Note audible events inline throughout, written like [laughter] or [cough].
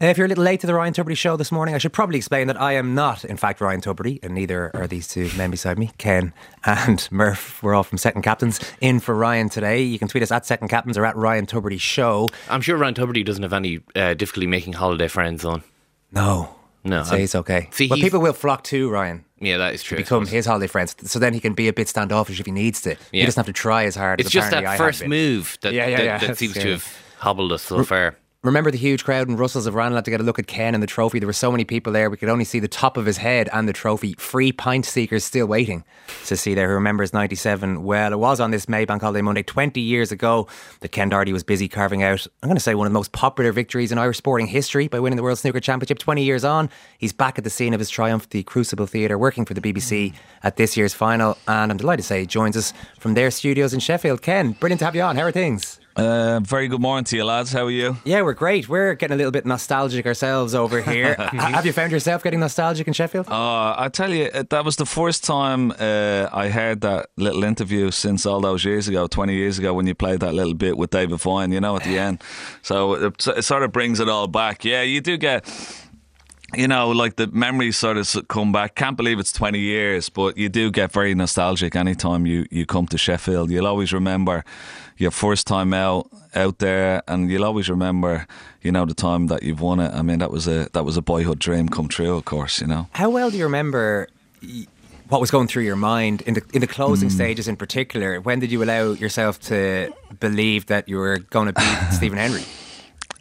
If you're a little late to the Ryan Tubridy show this morning, I should probably explain that I am not, in fact, Ryan Tubridy, and neither are these two men beside me, Ken and [laughs] Murph. We're all from Second Captains in for Ryan today. You can tweet us at Second Captains or at Ryan Tubridy Show. I'm sure Ryan Tubridy doesn't have any uh, difficulty making holiday friends on. No. No, Say I'm- it's okay. See, he's- people will flock to Ryan. Yeah, that is true. Become his holiday friends, so then he can be a bit standoffish if he needs to. He doesn't have to try as hard. It's as just that I first move that, Yeah, yeah, that, yeah, that seems to have hobbled us so far. Remember the huge crowd in Russell's of Ranelagh to get a look at Ken and the trophy? There were so many people there, we could only see the top of his head and the trophy. Free pint seekers still waiting to see there who remembers 97. Well, it was on this Maybank Holiday Monday 20 years ago that Ken Doherty was busy carving out, I'm going to say, one of the most popular victories in Irish sporting history by winning the World Snooker Championship 20 years on. He's back at the scene of his triumph, the Crucible Theatre, working for the BBC mm. at this year's final. And I'm delighted to say he joins us from their studios in Sheffield. Ken, brilliant to have you on. How are things? Uh, very good morning to you, lads. How are you? Yeah, we're great. We're getting a little bit nostalgic ourselves over here. [laughs] Have you found yourself getting nostalgic in Sheffield? Uh, I tell you, that was the first time uh, I heard that little interview since all those years ago, 20 years ago, when you played that little bit with David Vine, you know, at the [laughs] end. So it, it sort of brings it all back. Yeah, you do get. You know, like the memories sort of come back. Can't believe it's 20 years, but you do get very nostalgic anytime you, you come to Sheffield. You'll always remember your first time out out there, and you'll always remember, you know, the time that you've won it. I mean, that was a that was a boyhood dream come true. Of course, you know. How well do you remember what was going through your mind in the in the closing mm. stages in particular? When did you allow yourself to believe that you were going to beat [sighs] Stephen Hendry?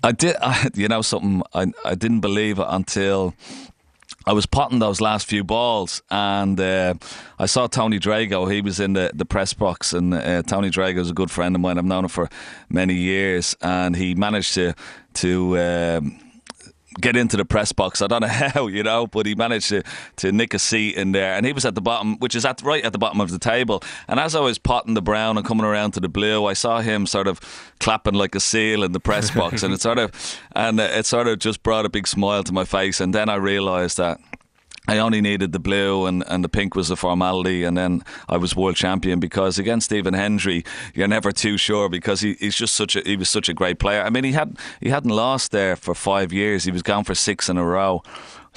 I did, I, you know, something. I I didn't believe it until I was potting those last few balls, and uh, I saw Tony Drago. He was in the, the press box, and uh, Tony Drago is a good friend of mine. I've known him for many years, and he managed to to. Um, Get into the press box. I don't know [laughs] how, you know, but he managed to, to nick a seat in there, and he was at the bottom, which is at right at the bottom of the table. And as I was potting the brown and coming around to the blue, I saw him sort of clapping like a seal in the press box, and it sort of [laughs] and it sort of just brought a big smile to my face. And then I realised that I only needed the blue and, and the pink was a formality, and then I was world champion because against Stephen Hendry, you're never too sure because he, he's just such a he was such a great player. I mean, he had he hadn't lost there for five years. He was gone for six in a row.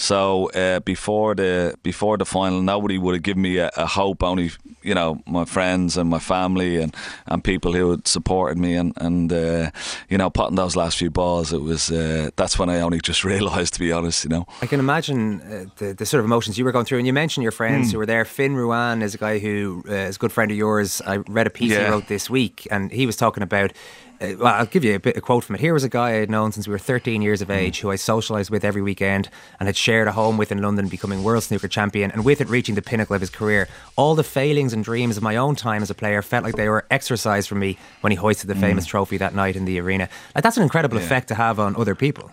So uh, before the before the final, nobody would have given me a, a hope. Only you know my friends and my family and, and people who had supported me and and uh, you know potting those last few balls. It was uh, that's when I only [laughs] just realised, to be honest. You know. I can imagine uh, the, the sort of emotions you were going through. And you mentioned your friends who were there. Finn Ruane is a guy who uh, is a good friend of yours. I read a piece he wrote this week, and he was talking about. Uh, well, I'll give you a bit a quote from it. Here was a guy I had known since we were 13 years of age, who I socialised with every weekend, and had shared a home with in London, becoming world snooker champion, and with it reaching the pinnacle of his career. All the failings and dreams of my own time as a player felt like they were exercised from me when he hoisted the famous trophy that night in the arena. Like that's an incredible. Yeah. effect to have on other people.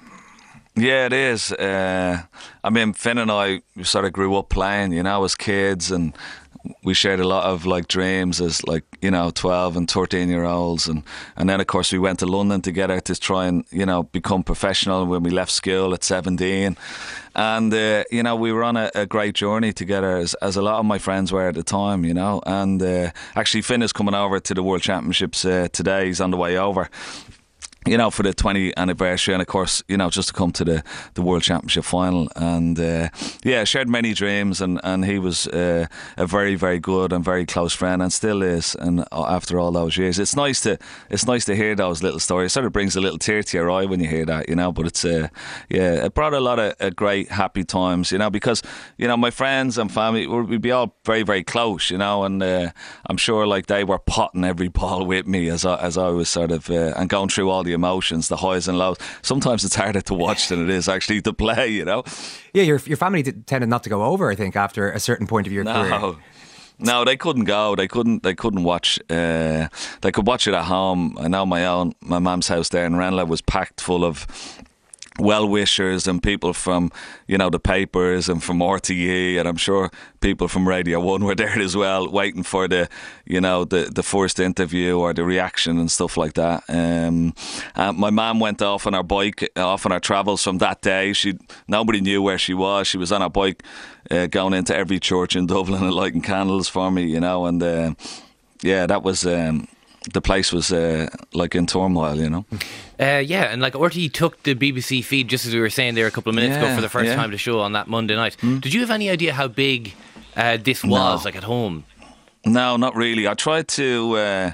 Yeah, it is. Uh, I mean, Finn and I sort of grew up playing, you know, as kids, and we shared a lot of like dreams as like you know twelve and thirteen year olds, and and then of course we went to London together to try and you know become professional when we left school at seventeen, and uh, you know we were on a, a great journey together as, as a lot of my friends were at the time, you know, and uh, actually Finn is coming over to the World Championships uh, today. He's on the way over you know, for the 20th anniversary, and of course, you know, just to come to the, the World Championship final. And uh, yeah, shared many dreams, and, and he was uh, a very, very good and very close friend, and still is. And uh, after all those years, it's nice to it's nice to hear those little stories. It sort of brings a little tear to your eye when you hear that, you know. But it's uh, yeah, it brought a lot of uh, great, happy times, you know, because you know my friends and family we- we'd be all very, very close, you know, and uh, I'm sure like they were potting every [laughs] ball with me as I, as I was sort of and going through all the emotions, the highs and lows. Sometimes it's harder to watch than it is actually to play, you know. Yeah, your your family did, tended not to go over. I think after a certain point of your career. No. No, they couldn't go. They couldn't. They couldn't watch. Uh, they could watch it at home. I know my own. My mum's house there in Ranelagh was packed full of well wishers and people from you know the papers and from RTE and I'm sure people from Radio One were [laughs] there as well, waiting for the you know the the first interview or the reaction and stuff like that. Um, and my mum went off on her bike, off on her travels from that day. She nobody knew where she was. She was on her bike, uh, going into every church in Dublin and lighting candles for me, you know, and uh, yeah, that was. Um, the place was uh, like in turmoil, you know. Uh, yeah, and like RTE took the BBC feed just as we were saying there a couple of minutes ago for the first yeah. time to show on that Monday night. Did you have any idea how big uh, this was, like at home? No, not really. I tried to. Uh,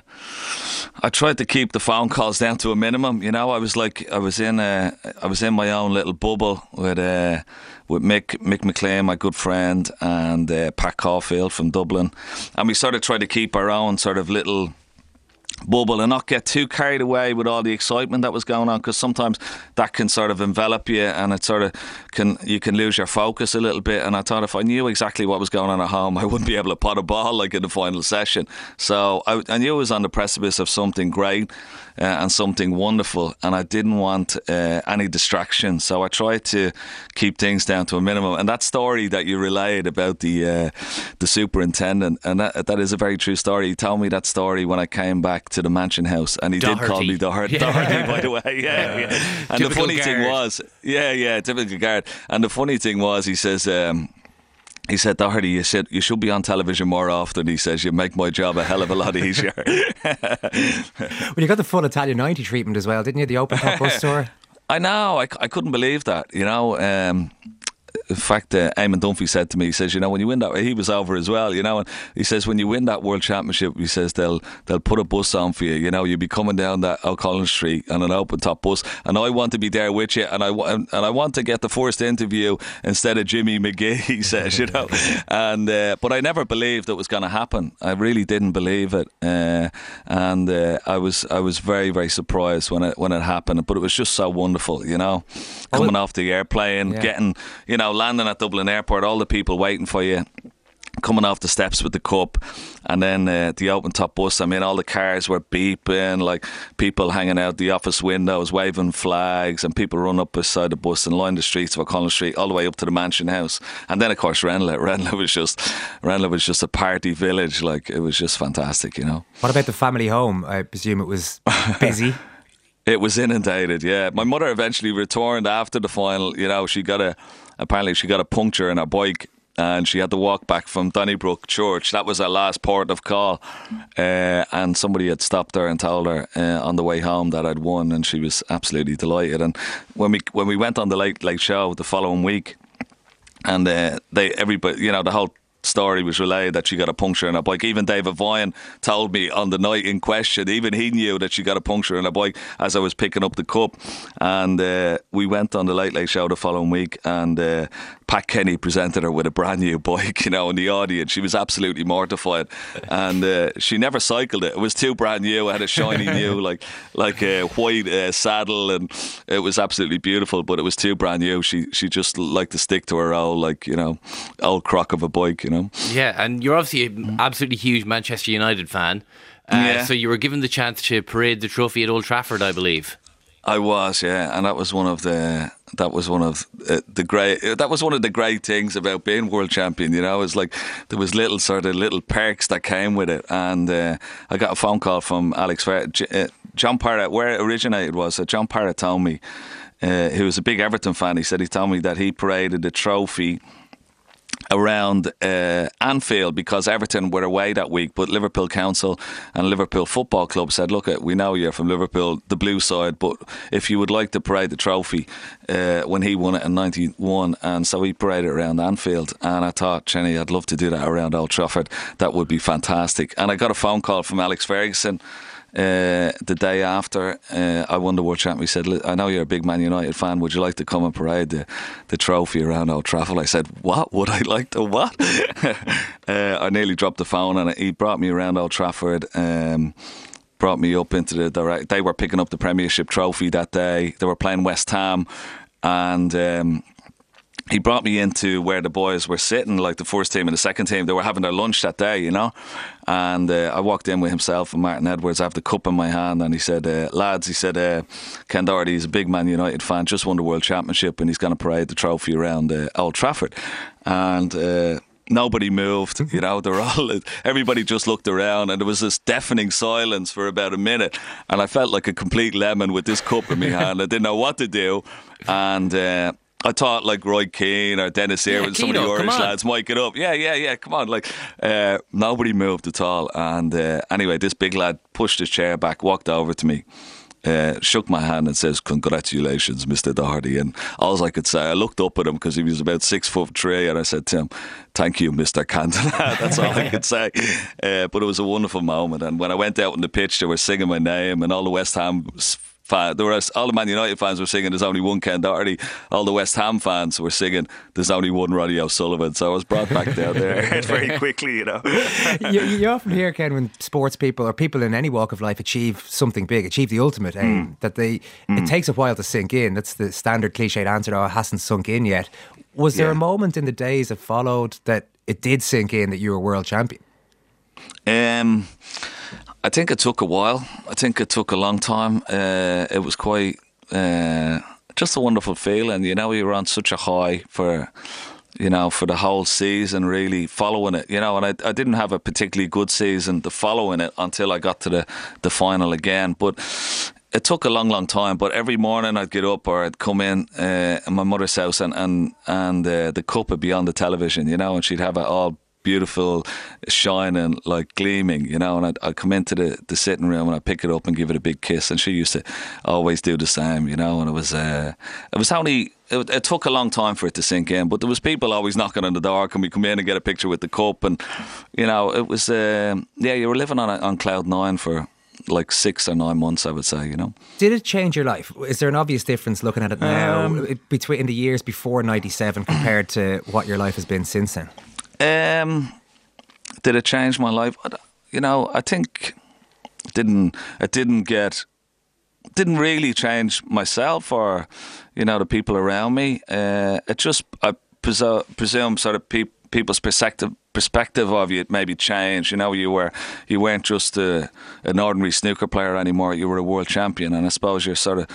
I tried to keep the phone calls down to a minimum. You know, I was like, I was in a, I was in my own little bubble with uh, with Mick Mick McLean, my good friend, and uh, Pat Caulfield from Dublin, and we sort of tried to keep our own sort of little bubble and not get too carried away with all the excitement that was going on because sometimes that can sort of envelop you and it sort of can you can lose your focus a little bit. And I thought if I knew exactly what was going on at home [laughs] I wouldn't be able to pot a ball like in the final session. So I, I knew I was on the precipice of something great uh, and something wonderful and I didn't want uh, any distraction. So I tried to keep things down to a minimum. And that story that you relayed about the uh, the superintendent and that, that is a very true story. He told me that story when I came back to the mansion house and he did call Doherty. me Doherty, [laughs] Yeah. Doherty by the way yeah, yeah. and the Typical funny thing was yeah yeah typical guard and the funny thing was he says um, he said, Doherty, you said you should be on television more often. He says, you make my job a hell of a lot easier. [laughs] Well, you got the full Italia 90 treatment as well, didn't you? The open top bus [laughs] tour. I know. I, I couldn't believe that. You know, um, in fact, uh, Eamon Dunphy said to me, he says, you know, when you win that, he was over as well, you know, and he says, when you win that World Championship, he says they'll they'll put a bus on for you. You know, you'll be coming down that O'Connell Street on an open top bus, and I want to be there with you, and I and I want to get the first interview instead of Jimmy Magee. [laughs] He says, you know, [laughs] and uh, but I never believed it was going to happen. I really didn't believe it, uh, and uh, I was I was very very surprised when it when it happened. But it was just so wonderful, you know, coming off the airplane, Yeah. getting you know landing at Dublin Airport, all the people waiting for you. Coming off the steps with the cup, and then uh, the open top bus. I mean, all the cars were beeping, like people hanging out the office windows, waving flags, and people run up beside the bus and line the streets of O'Connell Street all the way up to the Mansion House. And then, of course, Ranelagh. Ranelagh [laughs] was just Ranelagh was just a party village. Like it was just fantastic, you know. What about the family home? I presume it was busy. [laughs] [laughs] It was inundated, yeah. My mother eventually returned after the final. You know, she got a apparently she got a puncture in her bike and she had to walk back from Donnybrook Church. That was her last port of call. Uh, and somebody had stopped her and told her uh, on the way home that I'd won and she was absolutely delighted. And when we when we went on the late late show the following week and uh, they everybody you know the whole story was relayed that she got a puncture in her bike. Even David Vine told me on the night in question, even he knew that she got a puncture in her bike as I was picking up the cup. And uh, we went on the Late Late Show the following week, and uh, Pat Kenny presented her with a brand new bike, you know, in the audience. She was absolutely mortified, and uh, she never cycled it. It was too brand new. It had a shiny new, [laughs] like like a white uh, saddle, and it was absolutely beautiful. But it was too brand new. She she just liked to stick to her old, like you know, old crock of a bike, you know. Yeah, and you're obviously an absolutely huge Manchester United fan. Uh, Yeah. So you were given the chance to parade the trophy at Old Trafford, I believe. I was, yeah, and that was one of the that was one of uh, the great that was one of the great things about being world champion. You know, it's like there was little sort of little perks that came with it, and uh, I got a phone call from Alex uh, John Parrott, where it originated was. Uh, John Parrott told me. Uh, he was a big Everton fan. He said he told me that he paraded the trophy around uh, Anfield because Everton were away that week, but Liverpool Council and Liverpool Football Club said, "Look, uh, we know you're from Liverpool, the blue side, but if you would like to parade the trophy uh, when he won it in '91, and so he paraded around Anfield, and I thought, Jenny, I'd love to do that around Old Trafford. That would be fantastic. And I got a phone call from Alex Ferguson. Uh, the day after uh, I won the World Championship, he said, I know you're a big Man United fan. Would you like to come and parade the, the trophy around Old Trafford? I said, What? Would I like to what? [laughs] uh, I nearly dropped the phone and he brought me around Old Trafford. Um, brought me up into the direct. They were picking up the Premiership trophy that day. They were playing West Ham, and um, he brought me into where the boys were sitting, like the first team and the second team. They were having their lunch that day, you know. And uh, I walked in with himself and Martin Edwards. I have the cup in my hand, and he said, uh, "Lads," he said, uh, "Ken Doherty is a big Man United fan. Just won the World Championship, and he's going to parade the trophy around uh, Old Trafford." And uh, nobody moved. You know, they're all [laughs] everybody just looked around, and there was this deafening silence for about a minute. And I felt like a complete lemon with this cup in my [laughs] hand. I didn't know what to do, and. Uh, I thought like Roy Keane or Denis Yeah, Irwin, some of the Irish lads mic it up. Yeah, yeah, yeah. Come on, like uh, nobody moved at all. And uh, anyway, this big lad pushed his chair back, walked over to me. Uh, shook my hand and says, "Congratulations, Mr. Doherty." And all I could say, I looked up at him because he was about six foot three, and I said to him, "Thank you, Mr. Cantona." [laughs] That's all I could say. Uh, but it was a wonderful moment. And when I went out on the pitch, they were singing my name, and all the West Ham fan, there were all the Man United fans were singing. There's only one Ken Doherty. All the West Ham fans were singing. There's only one Ronnie O'Sullivan. So I was brought back down there [laughs] very quickly, you know. [laughs] you, you often hear, Ken, when sports people or people in any walk of life achieve something big, achieve the ultimate aim, that they it takes a while to sink in. That's the standard cliched answer. Oh, it hasn't sunk in yet. Was there Yeah. a moment in the days that followed that it did sink in that you were world champion? Um, I think it took a while. I think it took a long time. Uh, it was quite uh, just a wonderful feeling. You know, you were on such a high for you know for the whole season, really following it. You know, and I, I didn't have a particularly good season the following it until I got to the the final again, but. It took a long, long time, but every morning I'd get up or I'd come in uh, in my mother's house and and and uh, the cup would be on the television, you know, and she'd have it all beautiful, shining, like gleaming, you know. And I'd, I'd come into the, the sitting room and I'd pick it up and give it a big kiss. And she used to always do the same, you know. And it was, uh, it was only, it, it took a long time for it to sink in. But there was people always knocking on the door. Can we come in and get a picture with the cup? And you know, it was, uh, yeah, you were living on a, on cloud nine for like six or nine months, I would say, you know. Did it change your life? Is there an obvious difference looking at it now Um, between in the years before '97 compared to what your life has been since then? Um, did it change my life? You know, I think it didn't. It didn't get. Didn't really change myself or, you know, the people around me. Uh, it just, I presu- presume, sort of peop people's perspective perspective of you maybe changed. You know, you were you weren't just a, an ordinary snooker player anymore. You were a world champion, and I suppose you're sort of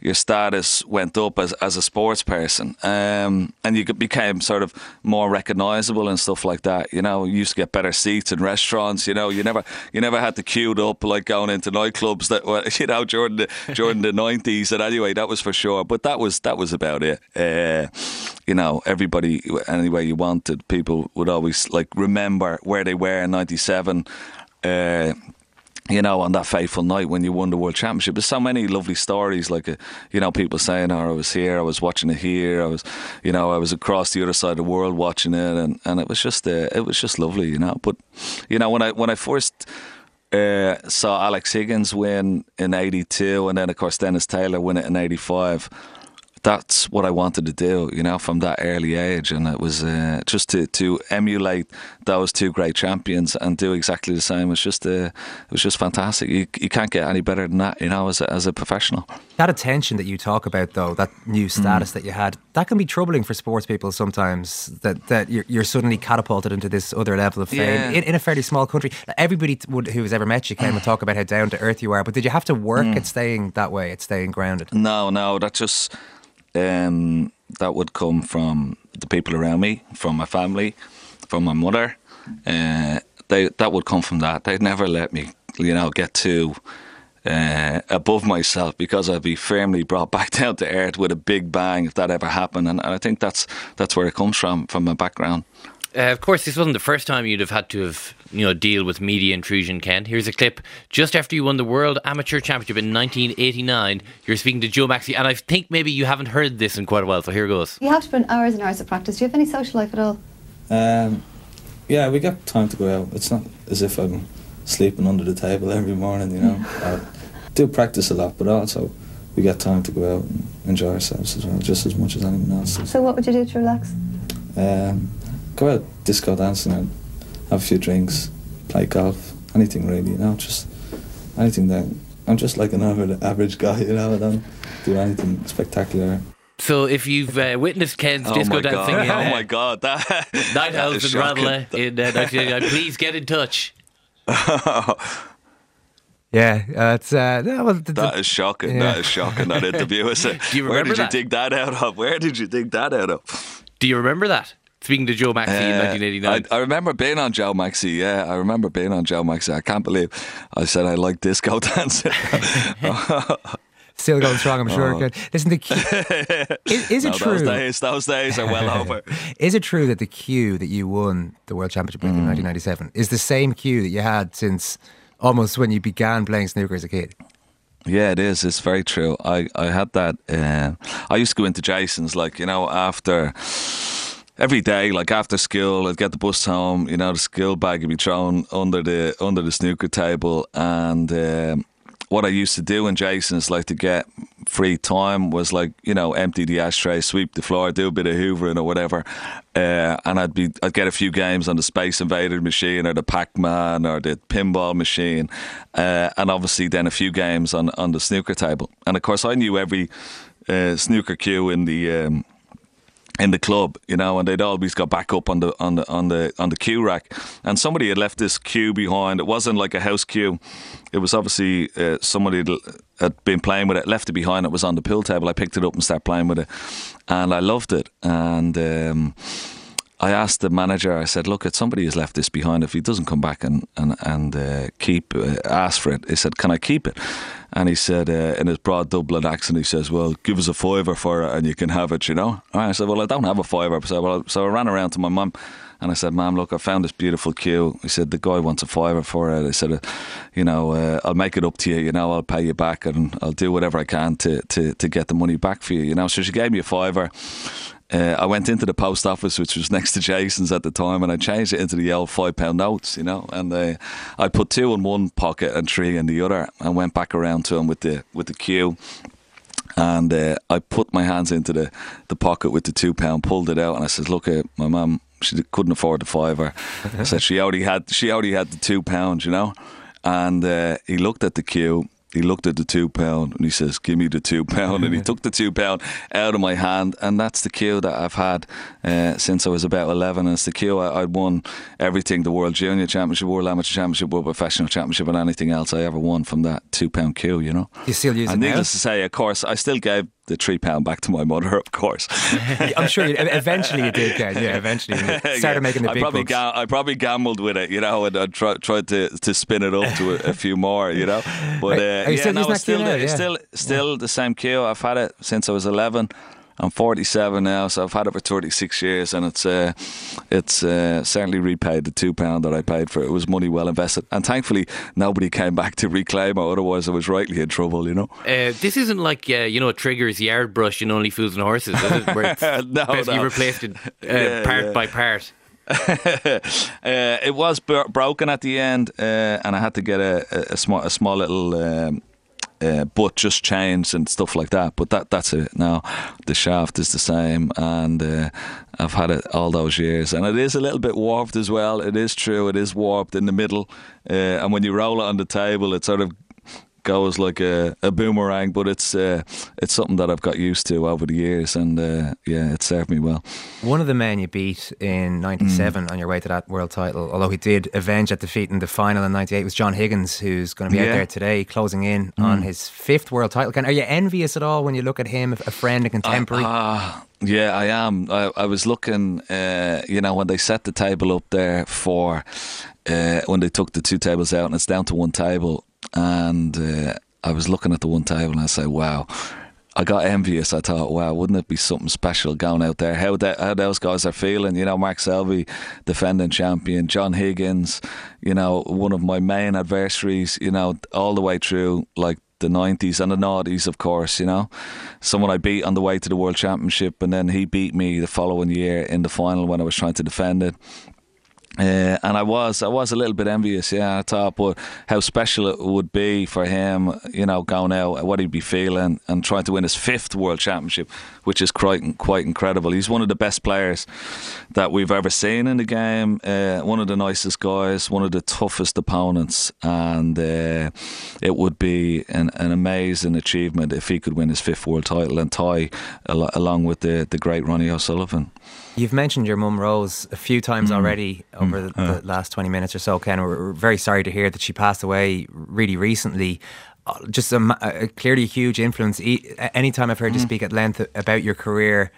your status went up as, as a sports person, um, and you became sort of more recognizable and stuff like that. You know, you used to get better seats in restaurants. You know, you never you never had to queued up like going into nightclubs that were [laughs] you know during the during the [laughs] nineties. And anyway, that was for sure. But that was that was about it. Uh, you know, everybody any way you wanted, people would always like remember where they were in '97. Uh, you know, on that fateful night when you won the world championship. There's so many lovely stories, like, uh, you know, people saying, oh, I was here, I was watching it here, I was, you know, I was across the other side of the world watching it, and, and it was just, uh, it was just lovely, you know. But, you know, when I when I first uh, saw Alex Higgins win in '82, and then of course Dennis Taylor win it in '85. That's what I wanted to do, you know, from that early age, and it was uh, just to, to emulate those two great champions and do exactly the same. It was just, uh, it was just fantastic. You, you can't get any better than that, you know, as a, as a professional. That attention that you talk about, though, that new status that you had, that can be troubling for sports people sometimes. That that you're, you're suddenly catapulted into this other level of fame Yeah. in, in a fairly small country. Everybody would, who has ever met you can would talk about how down to earth you are. But did you have to work at staying that way, at staying grounded? No, no, that just um, that would come from the people around me, from my family, from my mother. Uh, they that would come from that. They'd never let me, you know, get too uh, above myself because I'd be firmly brought [laughs] back down to earth with a big bang if that ever happened. And, and I think that's that's where it comes from, from my background. Uh, of course, this wasn't the first time you'd have had to have, you know, deal with media intrusion, Ken. Here's a clip just after you won the World Amateur Championship in 1989. You're speaking to Jo Maxi, and I think maybe you haven't heard this in quite a while, so here goes. You have to put in hours and hours of practice. Do you have any social life at all? Um, yeah, we get time to go out. It's not as if I'm sleeping under the table every morning, you know. [laughs] I do practice a lot, but also we get time to go out and enjoy ourselves as well, just as much as anyone else does. So what would you do to relax? Um, go out disco dancing and have a few drinks, play golf, anything really, you know, just anything that. I'm just like an average, average guy, you know. I don't do anything spectacular. So if you've uh, witnessed Ken's Oh disco my dancing god! [laughs] in Oh uh, my god! That [laughs] Night that Owls is and shocking. In uh, 1989, please get in touch. [laughs] Yeah, uh, it's uh, no, well, the, the- That is shocking. Yeah. That is shocking. That interview is it? Do you remember Where did that? you dig that out of? Where did you dig that out of? Do you remember that? Speaking to Jo Maxi in Uh, 1989. I, I remember being on Jo Maxi. Yeah, I remember being on Jo Maxi. I can't believe I said I like disco [laughs] dancing. [laughs] Still going strong, I'm sure. Good. Listen, the Q, [laughs] is, is it No, true? Those days, those days are well over. Is it true that the cue that you won the World Championship with in Mm. 1997 is the same cue that you had since almost when you began playing snooker as a kid? Yeah, it is. It's very true. I, I had that. Uh, I used to go into Jason's, like, you know, after every day, like after school, I'd get the bus home, you know, the school bag would be thrown under the under the snooker table. And um, what I used to do in Jason's, like to get free time, was like, you know, empty the ashtray, sweep the floor, do a bit of hoovering or whatever. Uh, and I'd be, I'd get a few games on the Space Invader machine or the Pac Man or the pinball machine, uh, and obviously then a few games on on the snooker table. And of course, I knew every uh, snooker cue in the. Um, in the club, you know, and they'd always got back up on the on the on the on the cue rack, and somebody had left this cue behind. It wasn't like a house cue; it was obviously uh, somebody had- been playing with it, left it behind. It was on the pool table. I picked it up and started playing with it, and I loved it. And um, I asked the manager. I said, "Look, if somebody has left this behind. If he doesn't come back and and and uh, keep uh, ask for it," he said, "Can I keep it?" And he said, uh, in his broad Dublin accent, he says, "Well, give us a fiver for it, and you can have it." You know. I said, "Well, I don't have a fiver." So, well, so I ran around to my mum. And I said, "Ma'am, look, I found this beautiful cue." He said, "The guy wants a fiver for it." I said, uh, "You know, uh, I'll make it up to you. You know, I'll pay you back, and I'll do whatever I can to to to get the money back for you." You know, so she gave me a fiver. Uh, I went into the post office, which was [laughs] next to Jason's at the time, and I changed it into the old five pound notes, you know. And uh, I put two in one pocket and three in the other, and went back around to him with the with the cue. And uh, I put my hands into the, the pocket with the two pound, pulled it out, and I said, "Look, at my mum, she couldn't afford the fiver. [laughs] I said she already had she already had the two pounds, you know." And uh, he looked at the cue. He looked at the two pound and he says, "Give me the two pound." And he [laughs] took the two pound out of my hand, and that's the cue that I've had uh, since I was about eleven. And it's the cue I, I'd won everything: the World Junior Championship, World Amateur Championship, World Professional Championship, and anything else I ever won from that two pound cue. You know. You still use and it now? needless to say, of course, I still gave the three pound back to my mother. Of course, [laughs] I'm sure you, eventually you did, Ken. Yeah, eventually [laughs] started Yeah, making the I big probably ga- I probably gambled with it, you know, and I try, tried to, to spin it up to a, a few more, you know. [laughs] But uh, yeah, still no, it's still the, Yeah. still still the same cue. I've had it since I was eleven. I'm 47 now, so I've had it for 36 years, and it's uh, it's uh, certainly repaid the two pound that I paid for it. It was money well invested, and thankfully nobody came back to reclaim it. Otherwise, I was rightly in trouble, you know. Uh, this isn't like uh, you know Triggers yard brush in Only Fools and Horses, is it? Where it's [laughs] No, no. replaced it [laughs] uh, Yeah, part yeah. by part. [laughs] uh, it was bro- broken at the end, uh, and I had to get a, a, a small a small little um, uh, butt just changed and stuff like that. But that that's it now. The shaft is the same, and uh, I've had it all those years, and it is a little bit warped as well. It is true. It is warped in the middle, uh, and when you roll it on the table, it sort of goes like a, a boomerang. But it's uh, it's something that I've got used to over the years, and uh, yeah, it served me well. One of the men you beat in '97 Mm. on your way to that world title, although he did avenge that defeat in the final in '98, was John Higgins, who's going to be out Yeah. Mm. there today, closing in on his fifth world title. Are you envious at all when you look at him, a friend, a contemporary? Ah, yeah, I am. I, I was looking, uh, you know, when they set the table up there for uh, when they took the two tables out and it's down to one table, and uh, I was looking at the one table and I said, "Wow." I got envious. I thought, wow, wouldn't it be something special going out there? How that, how those guys are feeling? You know, Mark Selby, defending champion, John Higgins, you know, one of my main adversaries. You know, all the way through, like the 90s and the noughties, of course, you know. Someone I beat on the way to the World Championship, and then he beat me the following year in the final when I was trying to defend it. Uh, and I was, I was a little bit envious, yeah. I thought, but how special it would be for him, you know, going out, what he'd be feeling, and trying to win his fifth world championship, which is quite, quite incredible. He's one of the best players that we've ever seen in the game. Uh, one of the nicest guys, one of the toughest opponents, and uh, it would be an, an amazing achievement if he could win his fifth world title and tie al- along with the the great Ronnie O'Sullivan. You've mentioned your mum Rose a few times already over the, the last 20 minutes or so, Ken. We're very sorry to hear that she passed away really recently. Just a, clearly a huge influence. Anytime I've heard you speak at length about your career,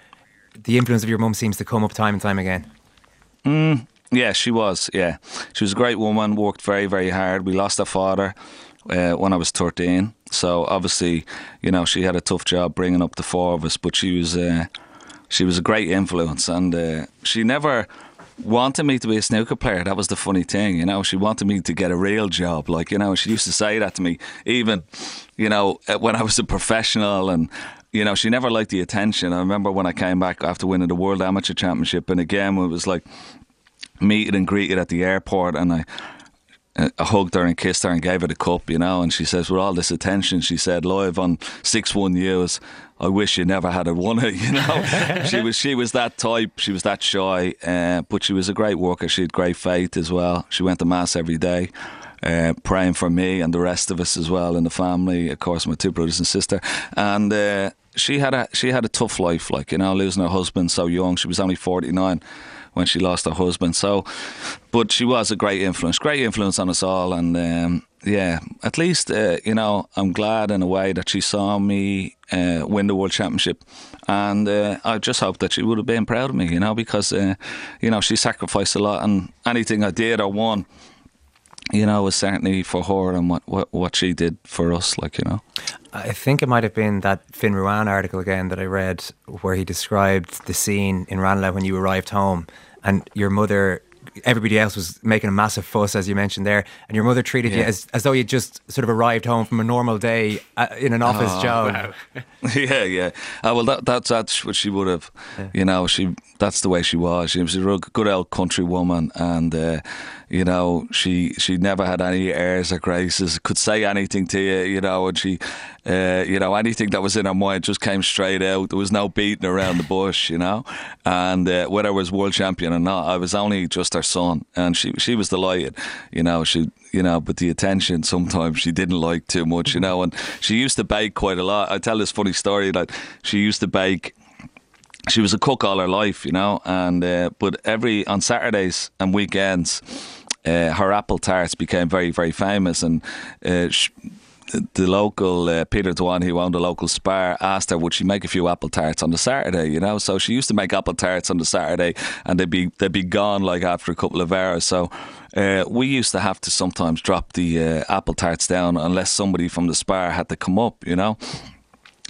the influence of your mum seems to come up time and time again. Yeah, she was. Yeah, she was a great woman. Worked very, very hard. We lost her father uh, when I was 13. So obviously, you know, she had a tough job bringing up the four of us, but she was uh, she was a great influence, and uh, she never wanted me to be a snooker player. That was the funny thing, you know. She wanted me to get a real job, like you know. She used to say that to me, even you know, uh, when I was a professional and. You know, she never liked the attention. I remember when I came back after winning the World Amateur Championship, and again, it was like meeting and greeted at the airport, and I I hugged her and kissed her and gave her the cup, you know. And she says, with all this attention, she said, live on six one news, I wish you never had won it, [laughs] you know. she was she was that type. She was that shy, uh, but she was a great worker. She had great faith as well. She went to mass every day. Uh, praying for me and the rest of us as well in the family. Of course, my two brothers and sister, and uh, she had a she had a tough life. Like you know, losing her husband so young. She was only forty nine when she lost her husband. So, but she was a great influence, great influence on us all. And um, yeah, at least uh, you know I'm glad in a way that she saw me uh, win the world championship, and uh, I just hope that she would have been proud of me, you know, because uh, you know she sacrificed a lot, and anything I did or won. You know, was certainly for her and what, what, what she did for us, like, you know. I think it might have been that Finn Ruane article again that I read where he described the scene in Ranelagh when you arrived home and your mother everybody else was making a massive fuss, as you mentioned there, and your mother treated yeah. you as, as though you just sort of arrived home from a normal day uh, in an office oh, job. Wow. [laughs] yeah, yeah. Uh, well, that, that's that's what she would have. Yeah. You know, she that's the way she was. She was a good old country woman, and uh, you know, she she never had any airs or graces. Could say anything to you, you know, and she, uh, you know, anything that was in her mind just came straight out. There was no beating around the bush, you know. And uh, whether I was world champion or not, I was only just her son, and she she was delighted, you know. She you know, but the attention sometimes she didn't like too much, you know. And she used to bake quite a lot. I tell this funny story that she used to bake she was a cook all her life, you know, and uh, but every on Saturdays and weekends, uh, her apple tarts became very very famous, and uh, the local uh, Peter Dwan, who owned a local spar, asked her would she make a few apple tarts on the Saturday. You know, so she used to make apple tarts on the Saturday, and they'd be they'd be gone like after a couple of hours. So. Uh, we used to have to sometimes drop the uh, apple tarts down unless somebody from the spar had to come up, you know.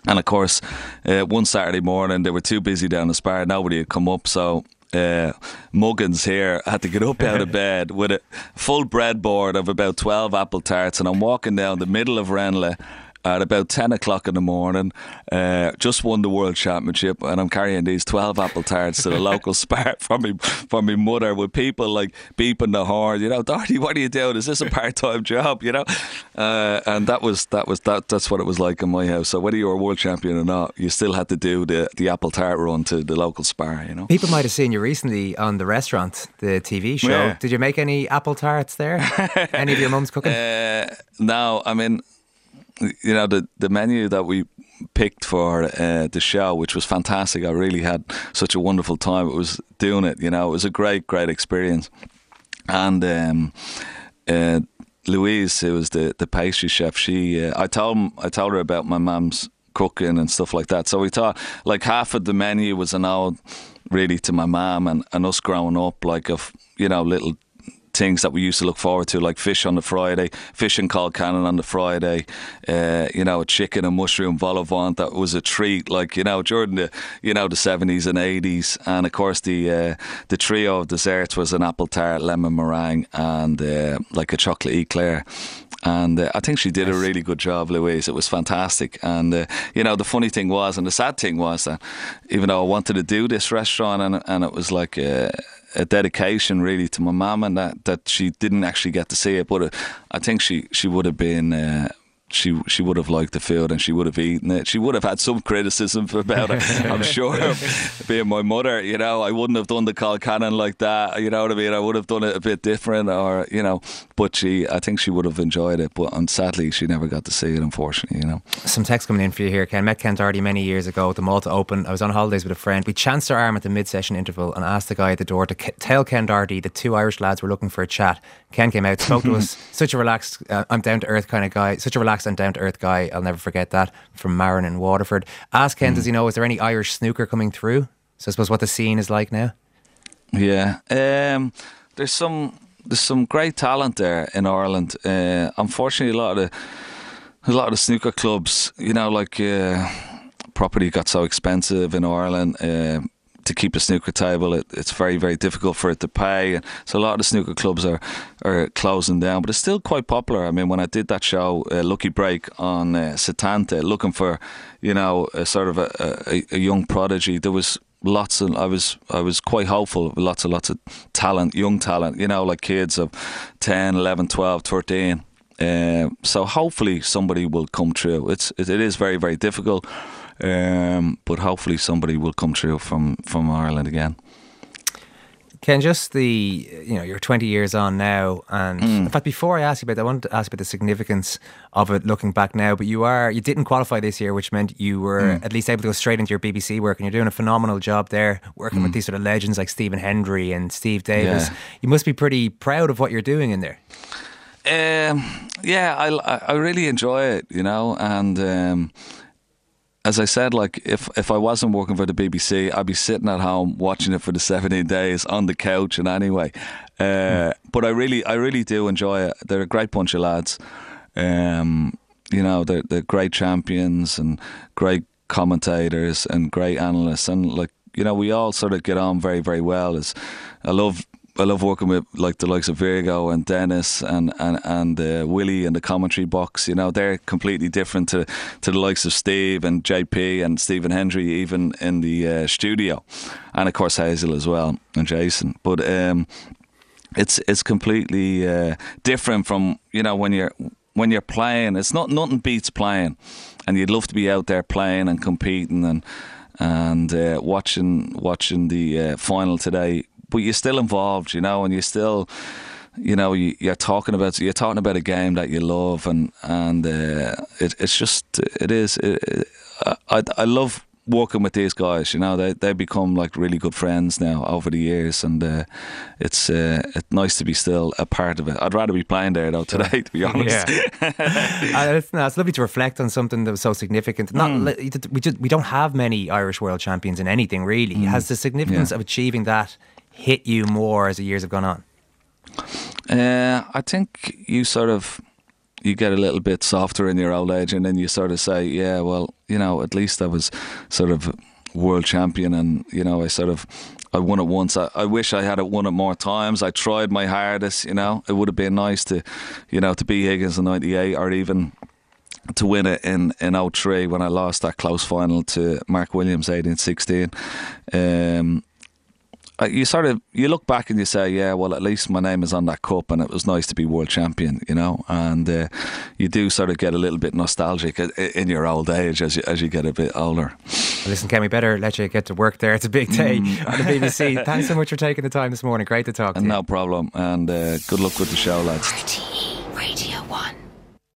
And of course, uh, one Saturday morning they were too busy down the spar, nobody had come up, so uh, Muggins here had to get up out of [laughs] bed with a full breadboard of about 12 apple tarts, and I'm walking down the middle of Ranelagh at about 10 o'clock in the morning. Uh, just won the world championship, and I'm carrying these 12 apple tarts to the [laughs] local spar for me, for my mother with people like beeping the horn, you know, Doherty, what are you doing? Is this a part time job? You know? Uh, and that was, that was, that, that's what it was like in my house. So whether you were a world champion or not, you still had to do the, the apple tart run to the local spar, you know? People might have seen you recently on The Restaurant, the TV show. Yeah. Did you make any apple tarts there? [laughs] any of your mum's cooking? Uh, no, I mean, you know the the menu that we picked for uh, the show, which was fantastic. I really had such a wonderful time. It was doing it. You know, it was a great, great experience. And um, uh, Louise, who was the, the pastry chef, she uh, I told I told her about my mum's cooking and stuff like that. So we thought like half of the menu was an ode really to my mum and, and us growing up, like of you know little things that we used to look forward to, like fish on the Friday, fish and colcannon on the Friday, uh, you know, chicken and mushroom vol au vent that was a treat, like you know, during the you know the seventies and eighties, and of course the uh, the trio of desserts was an apple tart, lemon meringue, and uh, like a chocolate eclair and uh, I think she did a really good job, Louise. It was fantastic, and uh, you know the funny thing was, and the sad thing was that even though I wanted to do this restaurant, and and it was like. A dedication really to my mum and that that she didn't actually get to see it but uh, I think she she would have been uh, she she would have liked the food and she would have eaten it. She would have had some criticism about it, I'm [laughs] sure. Being my mother, you know, I wouldn't have done the Colcannon like that. You know what I mean? I would have done it a bit different, or you know. But she, I think she would have enjoyed it. But um, sadly, she never got to see it. Unfortunately, you know. Some text coming in for you here. Ken met Ken Doherty many years ago at the Malta Open. I was on holidays with a friend. We chanced our arm at the mid-session interval and asked the guy at the door to k- tell Ken Doherty the two Irish lads were looking for a chat. Ken came out, spoke to us. [laughs] Such a relaxed, uh, I'm down to earth kind of guy. Such a relaxed and down to earth guy. I'll never forget that from Marin in Waterford. Ask Ken, mm. does he know, is there any Irish snooker coming through? So I suppose what the scene is like now? Yeah. Um, there's some there's some great talent there in Ireland. Uh, unfortunately, a lot of the a lot of the snooker clubs, you know, like uh, property got so expensive in Ireland. To keep a snooker table, it, it's very, very difficult for it to pay. And so a lot of the snooker clubs are are closing down, but it's still quite popular. I mean, when I did that show, uh, Lucky Break on uh, Setanta, looking for, you know, a sort of a, a, a young prodigy, there was lots of I was I was quite hopeful lots and lots of talent young talent you know like kids of 10 11 12 13 uh, so hopefully somebody will come through it's it, it is very very difficult um, but hopefully somebody will come through from from Ireland again Ken, just the you know you're 20 years on now, and mm. in fact, before I ask you about that, I wanted to ask about the significance of it looking back now. But you are you didn't qualify this year, which meant you were mm. at least able to go straight into your BBC work, and you're doing a phenomenal job there, working mm. with these sort of legends like Stephen Hendry and Steve Davis. Yeah. You must be pretty proud of what you're doing in there. Um, yeah, I I really enjoy it, you know, and. Um, as I said, like if if I wasn't working for the BBC, I'd be sitting at home watching it for the [laughs] 17 days on the couch. And anyway, uh, mm. but I really I really do enjoy it. They're a great bunch of lads. Um, you know, they're they're great champions and great commentators and great analysts and like you know we all sort of get on very very well. As I love I love working with like the likes of Virgo and Dennis and and and uh, Willie in the commentary box. You know, they're completely different to to the likes of Steve and JP and Stephen Hendry, even in the uh, studio, and of course Hazel as well and Jason. But um, it's it's completely uh, different from you know when you're when you're playing. It's not nothing beats playing, and you'd love to be out there playing and competing and and uh, watching watching the uh, final today but you're still involved, you know, and you're still, you know, you, are talking about you're talking about a game that you love, and and uh, it, it's just it is. It, I I love working with these guys. You know, they they become like really good friends now over the years, and uh, it's uh, it's nice to be still a part of it. I'd rather be playing there though today, to be honest. Yeah, [laughs] uh, it's, no, it's lovely to reflect on something that was so significant. Not mm. we just we don't have many Irish world champions in anything really. Mm. Has the significance yeah. of achieving that hit you more as the years have gone on? Uh, I think you sort of you get a little bit softer in your old age, and then you sort of say, "Yeah, well, you know, at least I was sort of world champion, and you know, I sort of I won it once. I, I wish I had it won it more times. I tried my hardest. You know, it would have been nice to, you know, to be Higgins in '98 or even." To win it in in 03 when I lost that close final to Mark Williams 18 16. Um, you sort of you look back and you say, yeah, well, at least my name is on that cup, and it was nice to be world champion, you know. And uh, you do sort of get a little bit nostalgic in your old age as you as you get a bit older. Listen, Ken, we better let you get to work there. It's a big day mm. on the BBC. Thanks so much for taking the time this morning. Great to talk to No problem, and uh, good luck with the show, lads.